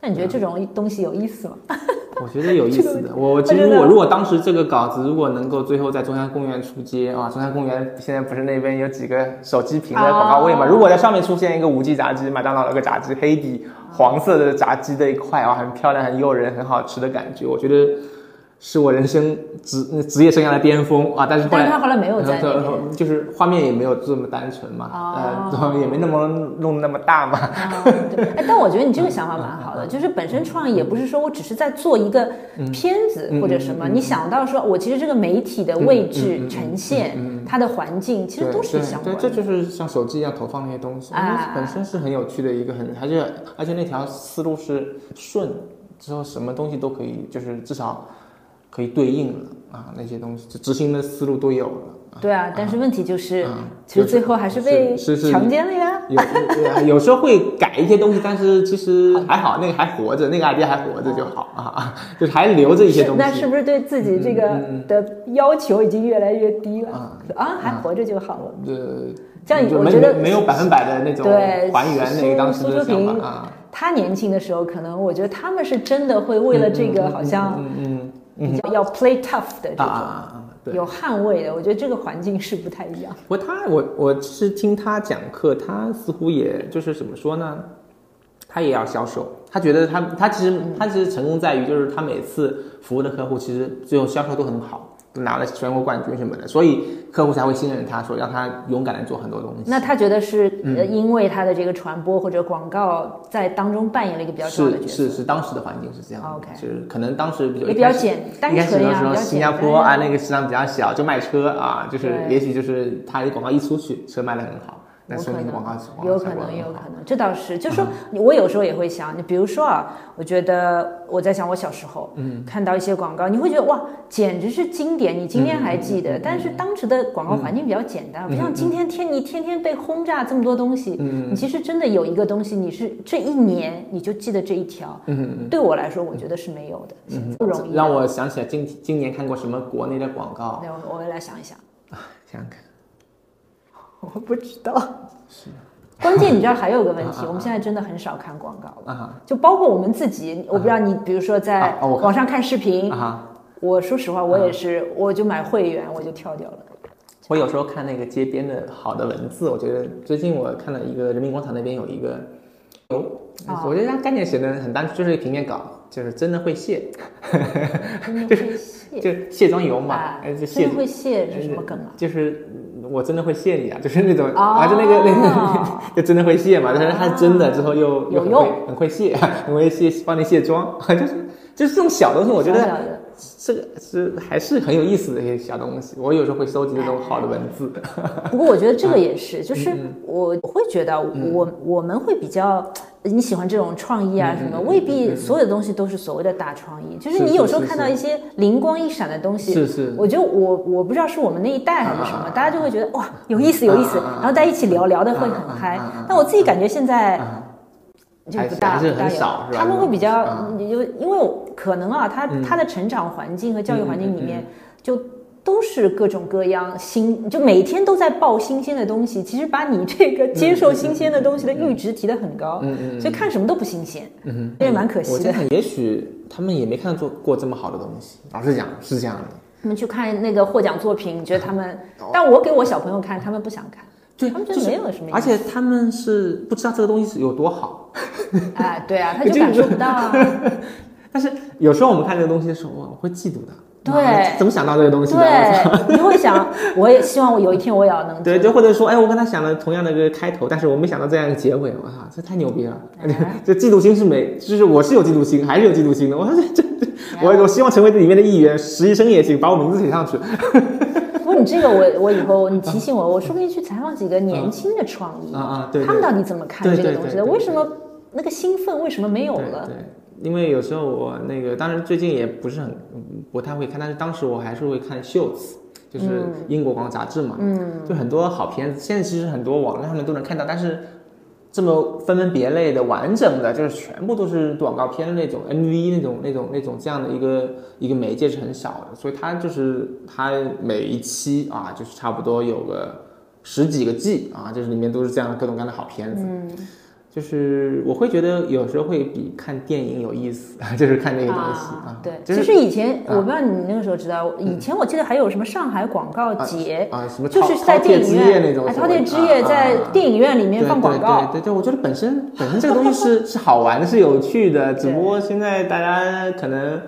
那你觉得这种东西有意思吗？我觉得有意思的。我其实我如果当时这个稿子如果能够最后在中央公园出街啊，中央公园现在不是那边有几个手机屏的广告位嘛？哦如果在上面出现一个五 G 炸鸡，麦当劳有个炸鸡，黑底黄色的炸鸡的一块啊，很漂亮、很诱人、很好吃的感觉，我觉得是我人生职职业生涯的巅峰啊！但是后来但是他后来没有在。就是画面也没有这么单纯嘛，哦呃，然后也没那么弄那么大嘛。啊，对，哎，但我觉得你这个想法蛮好的，就是本身创意也不是说我只是在做一个片子或者什么，你想到说我其实这个媒体的位置呈现，它的环境其实都是相关的。这就是像手机一样投放那些东西，啊本身是很有趣的一个很，而且而且那条思路是顺，之后什么东西都可以，就是至少可以对应了啊，那些东西执行的思路都有了。对啊，但是问题就是，嗯其实最后还是被强奸了呀。有有 有时候会改一些东西，但是其实还好，那个还活着，那个 idea 还活着就好啊，就是还留着一些东西。那是不是对自己这个的要求已经越来越低了？嗯啊，还活着就好了。对，这样我觉得没没有百分百的那种对，还原那个当时苏的想法啊。他年轻的时候，可能我觉得他们是真的会为了这个，好像嗯比较要 play tough 的这种。有捍卫的，我觉得这个环境是不太一样。不过他，我我是听他讲课，他似乎也就是怎么说呢？他也要销售，他觉得他他其实他其实成功在于就是他每次服务的客户其实最后销售都很好，都拿了全国冠军什么的，所以客户才会信任他，说让他勇敢的做很多东西。那他觉得是因为他的这个传播或者广告在当中扮演了一个比较重要的角色。是是是，当时的环境是这样的 OK 就是可能当时比较也比较简单一开始纯呀的时候，比较新加坡啊那个市场比较小，就卖车啊，就是也许就是他的广告一出去，车卖的很好，那有可说明广告能，有可能，有可能，这倒是。就是说我有时候也会想，你比如说啊，我觉得我在想我小时候，嗯，看到一些广告，你会觉得哇，简直是经典，你今天还记得。但是当时的广告环境比较简单，不像今天天你天天被轰炸这么多东西，你其实真的有一个东西，你是这一年你就记得这一条。嗯对我来说，我觉得是没有的，现在不容易。让我想起来今今年看过什么国内的广告，对，我我来想一想，想想看，我不知道。是关键你知道还有个问题我们现在真的很少看广告了。啊就包括我们自己，我不知道你，比如说在网上看视频，啊！我说实话，我也是，我就买会员，我就跳掉了。我有时候看那个街边的好的文字，我觉得最近我看了一个人民广场那边有一个我觉得他概念写的很单纯，就是平面稿，就是真的会卸，就卸妆油嘛真的会卸是什么梗啊？就是嗯我真的会谢你啊，就是那种、哦啊，就那个那个 就真的会卸嘛，但是它真的之后又又很会很会卸，很会卸 帮你卸妆，就是就是这种小东西，我觉得这个是还是很有意思的一些小东西。我有时候会收集这种好的文字，不过我觉得这个也嗯是，就是我我会觉得我我们会比较。你喜欢这种创意啊什么？未必所有的东西都是所谓的大创意，就是你有时候看到一些灵光一闪的东西，是是。我觉得我我不知道是我们那一代还是什么大家就会觉得哇有意思有意思，然后在一起聊聊的会很嗨。但我自己感觉现在啊就不大不大有。他们会比较啊，你就因为可能啊，他他的成长环境和教育环境里面就。都是各种各样新，就每天都在报新鲜的东西。其实把你这个接受新鲜的东西的阈值提得很高，所以看什么都不新鲜，这也蛮可惜的。也许他们也没看做过这么好的东西。老实讲是这样的，他们去看那个获奖作品，你觉得他们？但我给我小朋友看，他们不想看，对，他们觉得没有什么意思。而且他们是不知道这个东西是有多好。哎，对啊，他 就感受不到啊。但是有时候我们看这个东西的时候，我会嫉妒的。对怎么想到这个东西的？对，你会想，我也希望我有一天我也要能对，就或者说，哎，我跟他想了同样的一个开头，但是我没想到这样一个结尾，我操，这太牛逼了！哎 这嫉妒心是没，就是我是有嫉妒心，还是有嫉妒心的。我说这这 我我希望成为这里面的一员，实习生也行，把我名字写上去。不过你这个我我以后你提醒我，我说不定去采访几个年轻的创意，啊啊对对他们到底怎么看这个东西的？为什么那个兴奋为什么没有了？因为有时候我那个，当然最近也不是很嗯不太会看，但是当时我还是会看秀词。就是英国广告杂志嘛，嗯，就很多好片子，现在其实很多网站上面都能看到，但是这么分门别类的、完整的，就是全部都是广告片的那种 MV 那种、那种、那种这样的一个一个媒介是很少的，所以它就是它每一期啊，就是差不多有个十几个季啊，就是里面都是这样各种各样的好片子，嗯。就是我会觉得有时候会比看电影有意思，就是看这个东西啊。对，就是其实以前啊我不知道你那个时候知道，以前我记得还有什么上海广告节，啊，什么就是在电影院那种哎饕之夜啊在啊电影院里面放广告，对对对对，我觉得本身本身这个东西是 是好玩的，是有趣的，只不过现在大家可能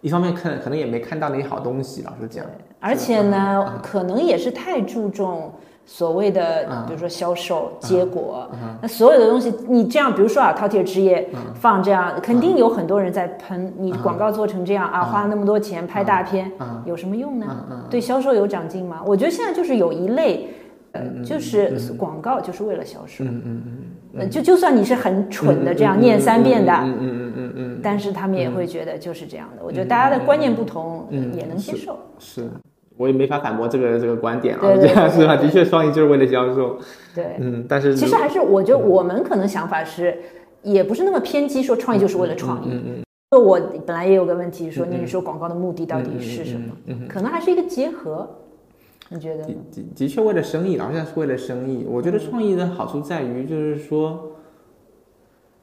一方面看可能也没看到那些好东西，老实讲。而且呢，可能也是太注重所谓的，嗯比如说销售结果，那所有的东西，你这样，比如说啊，饕餮之夜嗯放这样，肯定有很多人在喷，你广告做成这样啊，花了那么多钱拍大片，嗯有什么用呢？对销售有长进吗？我觉得现在就是有一类。呃，就是广告就是为了销售，嗯嗯嗯呃就就算你是很蠢的这样念三遍的，嗯嗯嗯嗯嗯。嗯，但是他们也会觉得就是这样的。我觉得大家的观念不同，嗯也能接受。是，我也没法反驳这个这个观点啊，对对 这样是吧？的确，创意就是为了销售，对，嗯，但是其实还是我觉得我们可能想法是，也不是那么偏激，说创意就是为了创意。嗯嗯就我本来也有个问题，说你说广告的目的到底是什么？嗯可能还是一个结合，你觉得的？的的确为了生意，好像是为了生意。我觉得创意的好处在于，就是说，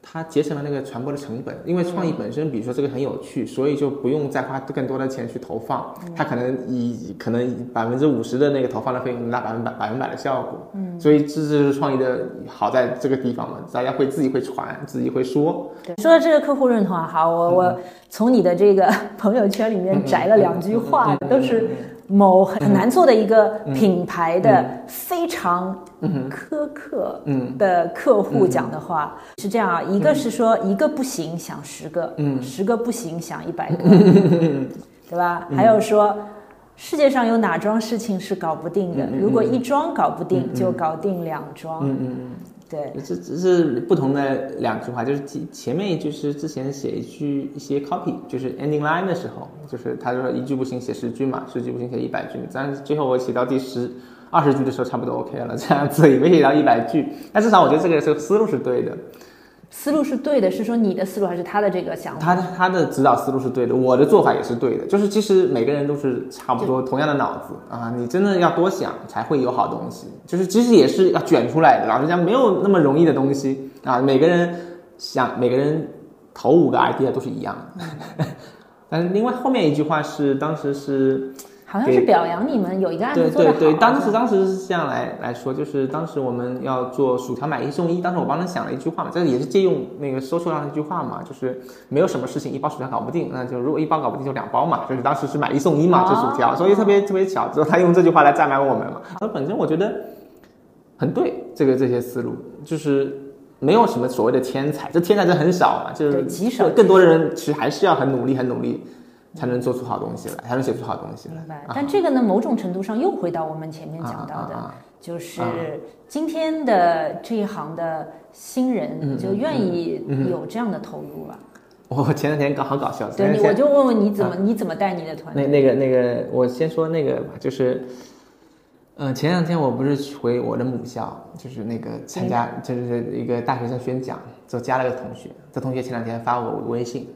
它节省了那个传播的成本，因为创意本身，比如说这个很有趣，所以就不用再花更多的钱去投放，它可能以可能百分之五十的那个投放的费用能达百分百百分百的效果。嗯，所以这就是创意的好在这个地方嘛，大家会自己会传，自己会说。对，说到这个客户认同啊，好，我我从你的这个朋友圈里面摘了两句话，都是某很很难做的一个品牌的非常苛刻的客户讲的话，是这样啊，一个是说一个不行想十个，十个不行想一百个，对吧？还有说。世界上有哪桩事情是搞不定的？如果一桩搞不定，就搞定两桩。嗯嗯嗯。对，这只是不同的两句话，就是前前面就是之前写一句一些 copy，就是 ending line 的时候，就是他就说一句不行写十句嘛，十句不行写一百句，但是最后我写到第十二十句的时候差不多 OK 了，这样子也没写到一百句，但至少我觉得这个是思路是对的。思路是对的，是说你的思路还是他的这个想法？他他的指导思路是对的，我的做法也是对的。就是其实每个人都是差不多同样的脑子啊，你真的要多想才会有好东西。就是其实也是要卷出来的，老实讲没有那么容易的东西啊。每个人想每个人头五个 idea 都是一样的，但是另外后面一句话是当时是。好像是表扬你们有一个案子做对对对，当时时当时是这样来来说，就是当时我们要做薯条买一送一，当时我帮他想了一句话嘛，这也是借用那个搜索上的一句话嘛，就是没有什么事情一包薯条搞不定，那就如果一包搞不定就两包嘛，就是当时是买一送一嘛，这薯条，所以特别特别巧，之后他用这句话来赞美我们嘛，那本身我觉得很对，这个这些思路就是。没有什么所谓的天才，这天才真很少嘛，就是极少更多的人其实还是要很努力，很努力，才能做出好东西来，才能写出好东西来。明白。但这个呢，某种程度上又回到我们前面讲到的，就是今天的这一行的新人嗯就愿意有这样的投入了。我前两天搞好搞笑，对，你我就问问你怎么你怎么带你的团队？那那个那个，我先说那个吧，就是，呃，前两天我不是回我的母校，就是那个参加，就是一个大学生宣讲，就加了个同学，这同学前两天发我微信，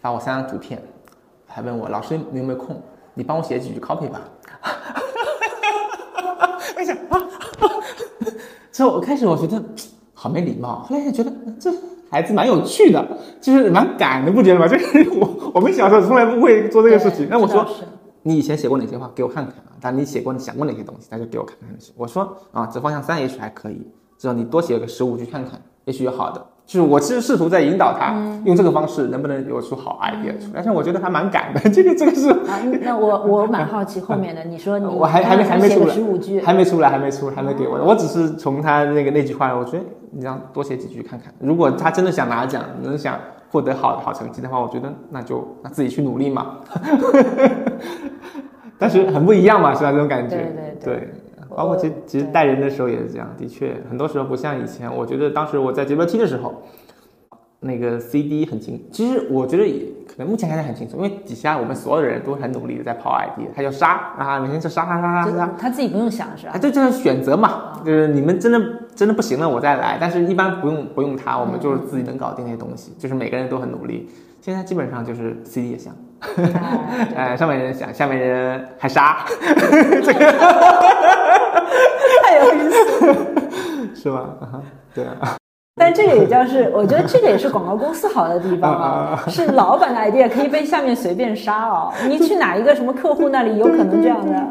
发我三张图片，还问我老师你有没有空，你帮我写几句 copy 吧。我想啊，之后我开始我觉得好没礼貌，后来觉得这孩子蛮有趣的，就是蛮敢的，不觉得吗？就是我我们小时候从来不会做这个事情。那我说你以前写过哪些话给我看看啊？但你写过你想过哪些东西，那就给我看看。我说啊，这方向三也许还可以，之后你多写个十五句看看，也许有好的。就是我其实试图在引导他、用这个方式能不能有出好 idea 出来，但是我觉得还蛮敢的。这个这个是啊，那我我蛮好奇后面的，你说你我还还没还没出来十五句，还没出来，还没出来，还没给我。我只是从他那个那句话，我觉得你让多写几句看看。如果他真的想拿奖，能想获得好好成绩的话，我觉得那就那自己去努力嘛。但是很不一样嘛，是吧？这种感觉。对对对对包括其实其实带人的时候也是这样，的确，很多时候不像以前。我觉得当时我在 GBT 的时候，那个 CD 很轻，其实我觉得也可能目前看起来很轻松，因为底下我们所有的人都很努力的在跑 ID，他就杀啊，每天就杀杀杀杀杀。他自己不用想是吧啊，？对，就是选择嘛，就是你们真的真的不行了，我再来。但是一般不用不用他，我们就是自己能搞定那些东西，就是每个人都很努力。现在基本上就是 CD 也想，哎哎，上面人想，下面人还杀，这个 太有意思了。是吧？啊对啊，但这个也叫是，我觉得这个也是广告公司好的地方啊，是老板的 idea 可以被下面随便杀哦。你去哪一个什么客户那里，有可能这样的，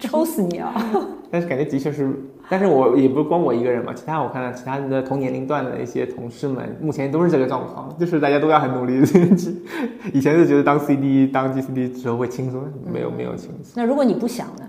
抽死你啊！但是感觉的确是，但是我也不是光我一个人嘛，其他我看到其他的同年龄段的一些同事们，目前都是这个状况，就是大家都要很努力。以前是觉得当 CD 当 GCD 之后会轻松，没有没有轻松。那如果你不想呢，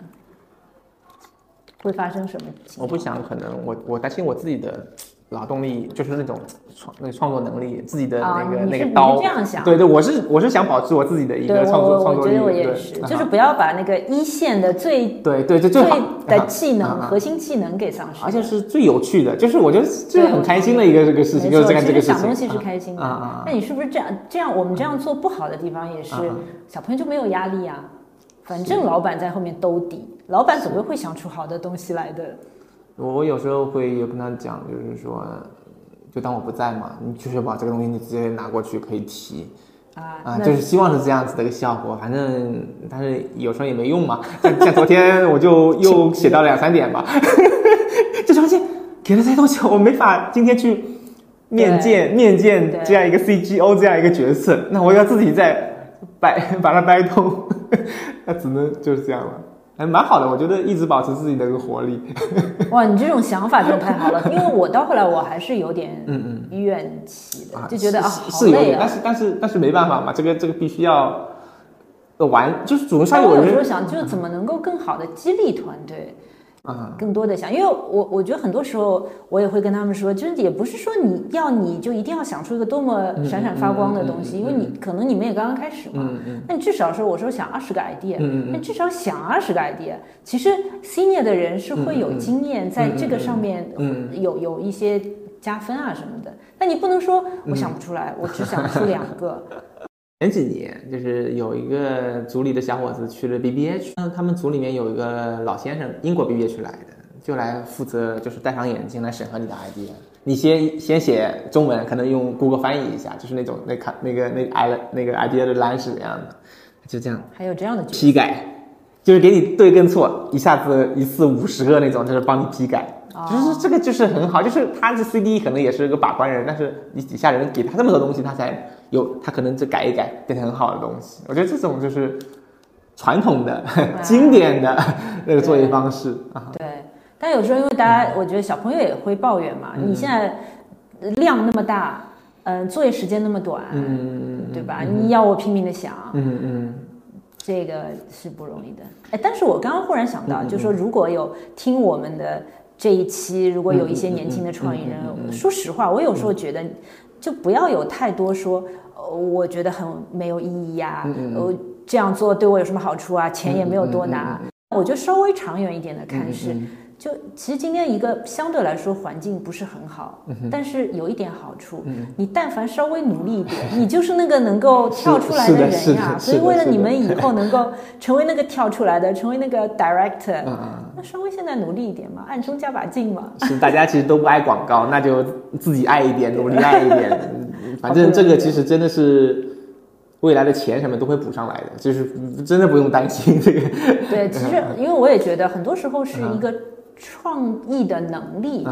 会发生什么？我不想，可能我我担心我自己的劳动力，就是那种创那个创作能力，自己的啊那个、那个刀。是这样想对对，我是我是想保持我自己的一个创作创作力。我觉得我也是，啊就是不要把那个一线的最对对对最好的啊技能、核心技能给丧失，而且是最有趣的，就是我觉得这是很开心的一个这个事情，就是干这个事情。其实想东西是开心的。那你是不是这样？这样我们这样做不好的地方也是小朋友就没有压力啊？反正老板在后面兜底，老板总归会想出好的东西来的。我有时候会有跟他讲，就是说，就当我不在嘛，你就是把这个东西你直接拿过去可以提啊，啊，就是希望是这样子的一个效果。反正但是有时候也没用嘛，像像昨天我就又写到两三点吧，就发现给了这些东西，我没法今天去面见面见这样一个 CGO 这样一个角色，那我要自己再掰 把它掰通，那只能就是这样了。还蛮好的，我觉得一直保持自己的一个活力。哇，你这种想法真的太好了，因为我到后来我还是有点嗯嗯怨气的，啊，就觉得啊，是好是有点，累啊但。是但是但是没办法嘛，这个这个必须要呃完，就是主动上有人我有时候想，就是怎么能够更好的激励团队，啊，更多的想，因为我我觉得很多时候我也会跟他们说，就是也不是说你要你就一定要想出一个多么闪闪发光的东西，因为你可能你们也刚刚开始嘛，那你至少说我说想二十个 idea，、那至少想二十个 idea。其实 senior 的人是会有经验，在这个上面嗯。有有一些加分啊什么的。但你不能说我想不出来，我只想出两个。前几年就是有一个组里的小伙子去了 BBH，嗯，他们组里面有一个老先生，英国 BBH 来的，就来负责就是戴上眼镜来审核你的 idea。你先先写中文，可能用 Google 翻译一下，就是那种那看那个那个 i 那个 idea 的栏是怎样的，就这样还有这样的批改，就是给你对跟错，一下子一次五十个那种，就是帮你批改。哦就是这个就是很好，就是他这 CD 可能也是个把关人，但是你底下人给他这么多东西，他才有他可能就改一改，变成很好的东西。我觉得这种就是传统的、经典的那个作业方式。啊。对，但有时候因为大家，我觉得小朋友也会抱怨嘛，你现在量那么大，嗯、作业时间那么短，嗯对吧？你要我拼命的想，嗯嗯。这个是不容易的。哎，但是我刚刚忽然想到，就说如果有听我们的这一期，如果有一些年轻的创意人，说实话，我有时候觉得，就不要有太多说，呃，我觉得很没有意义呀、呃，这样做对我有什么好处啊？钱也没有多拿。我觉得稍微长远一点的看是，就其实今天一个相对来说环境不是很好，但是有一点好处，你但凡稍微努力一点，你就是那个能够跳出来的人呀。所以为了你们以后能够成为那个跳出来的，成为那个 director，那稍微现在努力一点嘛，暗中加把劲嘛。嗯，是大家其实都不爱广告，那就自己爱一点，努力爱一点。嗯 反正这个其实真的是未来的钱什么都会补上来的，就是真的不用担心这个。对，其实因为我也觉得很多时候是一个创意的能力，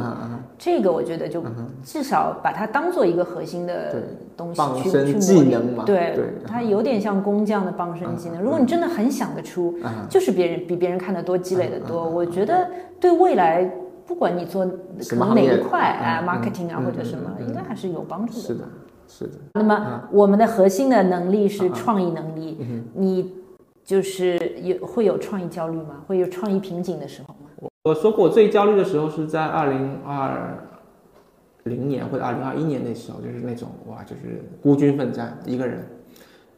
这个我觉得就至少把它当做一个核心的东西傍去技去磨砺能嘛。对，对它有点像工匠的傍身技能。如果你真的很想得出，嗯就是别人比别人看得多，积累的多，我觉得对未来。不管你做可能哪一块啊嗯，marketing 啊嗯或者什么，应该还是有帮助的。是的，是的。那么我们的核心的能力是创意能力，嗯你就是有会有创意焦虑吗？会有创意瓶颈的时候？吗？我说过，我最焦虑的时候是在二零二零年或者二零二一年那时候，就是那种哇，就是孤军奋战一个人。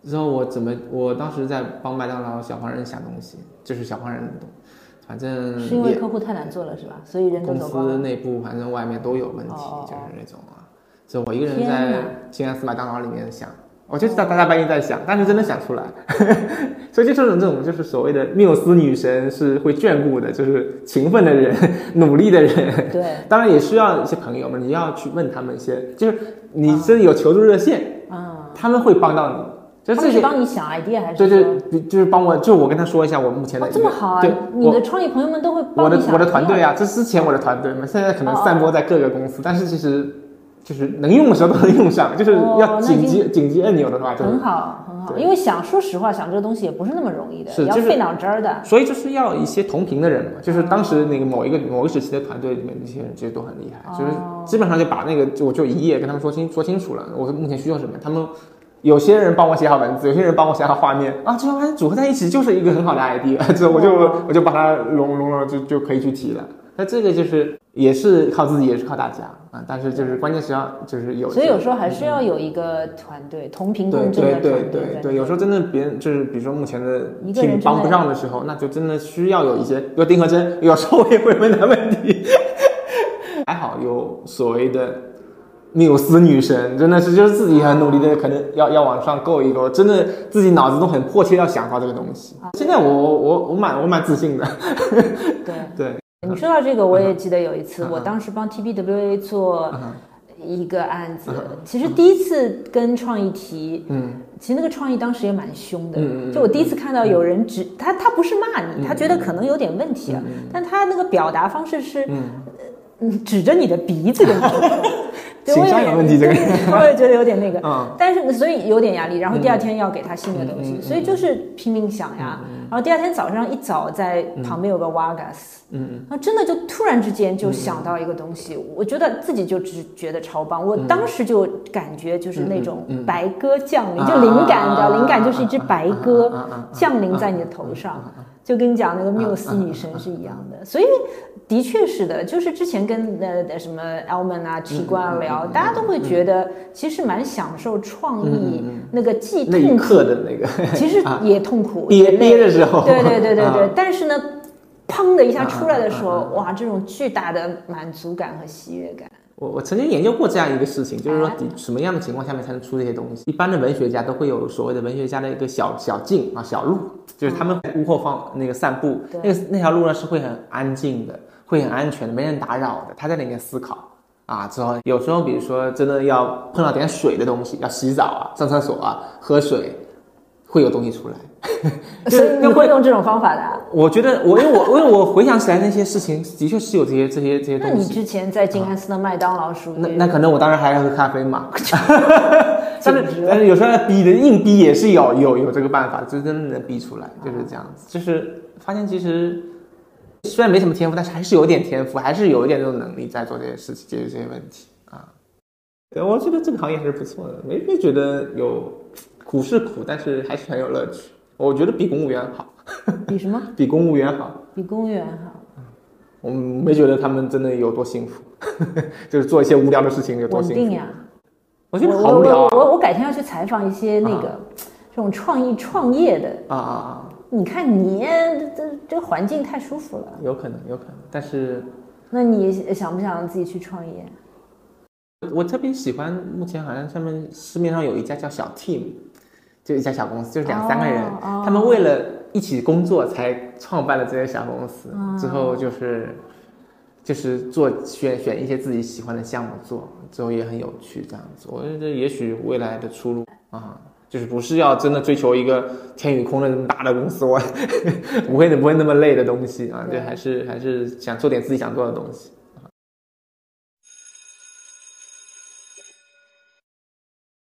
之后我怎么，我当时在帮麦当劳小黄人想东西，就是小黄人懂，反正是因为客户太难做了是吧？所以人公司。内部反正外面都有问题，就是那种啊。就我一个人在哪新安斯麦当劳里面想，我就知道大家半夜在想，但是真的想出来。所以就这种这种就是所谓的缪斯女神是会眷顾的，就是勤奋的人、努力的人。对，当然也需要一些朋友们，你要去问他们一些，就是你真的有求助热线，啊，他们会帮到你。就是这些，帮你想 idea 还是对？对，就是帮我，就我跟他说一下我目前的哦，这么好啊对！你的创意朋友们都会帮你想我的我的团队啊，啊，这之前我的团队嘛，现在可能哦散播在各个公司，但是其实就是能用的时候都能用上，就是哦要紧急紧急按钮的话，就很好很好。因为想说实话，想这个东西也不是那么容易的，是就是要费脑汁儿的。所以就是要一些同频的人嘛，就是当时那个某一个某个时期的团队里面那些人其实都很厉害，就是哦基本上就把那个就我就一页跟他们说清说清楚了，我目前需要什么，他们。有些人帮我写好文字，有些人帮我写好画面啊，这玩意组合在一起就是一个很好的 idea，之后我就、哦我就把它融融了，就就可以去提了。那这个就是也是靠自己，也是靠大家啊。但是就是关键是要就是有，所以有时候还是要有一个团队同频对共振的团队对对对，有时候真的别人就是比如说目前的一个人 team 帮不上的时候，那就真的需要有一些，比如丁和真，有时候我也会问他问题。还好有所谓的缪斯女神，真的是就是自己很努力的，可能要要往上够一够，真的自己脑子都很迫切要想到这个东西。现在我我我我蛮我蛮自信的，对。对，你说到这个，我也记得有一次，嗯我当时帮 TBWA 做一个案子嗯，其实第一次跟创意提，嗯。其实那个创意当时也蛮凶的就我第一次看到有人指他，他不是骂你，他觉得可能有点问题啊，但他那个表达方式是，指着你的鼻子跟你说。对情商有问题这个。我也觉得有点那个，嗯。但是所以有点压力，然后第二天要给他新的东西，嗯嗯嗯。所以就是拼命想呀。然后第二天早上一早在旁边有个 Vargas，嗯嗯。然后真的就突然之间就想到一个东西，我觉得自己就只觉得超棒，我当时就感觉就是那种嗯嗯嗯。白鸽降临，啊就灵感，你知道，啊灵感就是一只白啊鸽降临在你的头上，就跟你讲那个缪斯女神是一样的，所以。的确是的，就是之前跟呃什么 Elman 啊、奇观啊聊，大家都会觉得其实蛮享受创意那个既痛苦的那个 其实也痛苦，憋憋的时候对对对对对。啊但是呢，砰的一下出来的时候啊，哇，这种巨大的满足感和喜悦感。我我曾经研究过这样一个事情，就是说什么样的情况下面才能出这些东西？一般的文学家都会有所谓的文学家的一个小小径啊小路，就是他们在屋后放那个散步，对那个那条路呢是会很安静的，会很安全的，没人打扰的，他在里面思考。啊，之后有时候，比如说真的要碰到点水的东西，要洗澡啊、上厕所啊、喝水，会有东西出来。所以你会用这种方法的啊？我觉得我因为我因为我回想起来那些事情，的确是有这些这些这些那你。之前在金汉斯的麦当劳那那可能我当时还要喝咖啡嘛，但是但是有时候逼的硬逼也是有有有这个办法，就是真的能逼出来，就是这样子。就是发现其实虽然没什么天赋，但是还是有点天赋，还是有一点这种能力在做这些事情，解决这些问题啊。对，我觉得这个行业还是不错的，没没觉得有苦是苦，但是还是很有乐趣。我觉得比公务员好，比什么？比公务员好。比公务员好。我没觉得他们真的有多幸福，就是做一些无聊的事情有多幸福。稳定呀！我觉得好无聊啊！我我我改天要去采访一些那个这种创意创业的。啊啊啊！你看你这这个环境太舒服了，有可能，有可能，但是那你想不想自己去创业？我特别喜欢，目前好像上面市面上有一家叫小 team，就一家小公司，就是两三个人，哦他们为了一起工作才创办了这些小公司，哦之后就是就是做选选一些自己喜欢的项目做，之后也很有趣这样子。我觉得也许未来的出路啊。就是不是要真的追求一个天宇空的那么大的公司，我 不会不会那么累的东西啊，就，还是还是想做点自己想做的东西。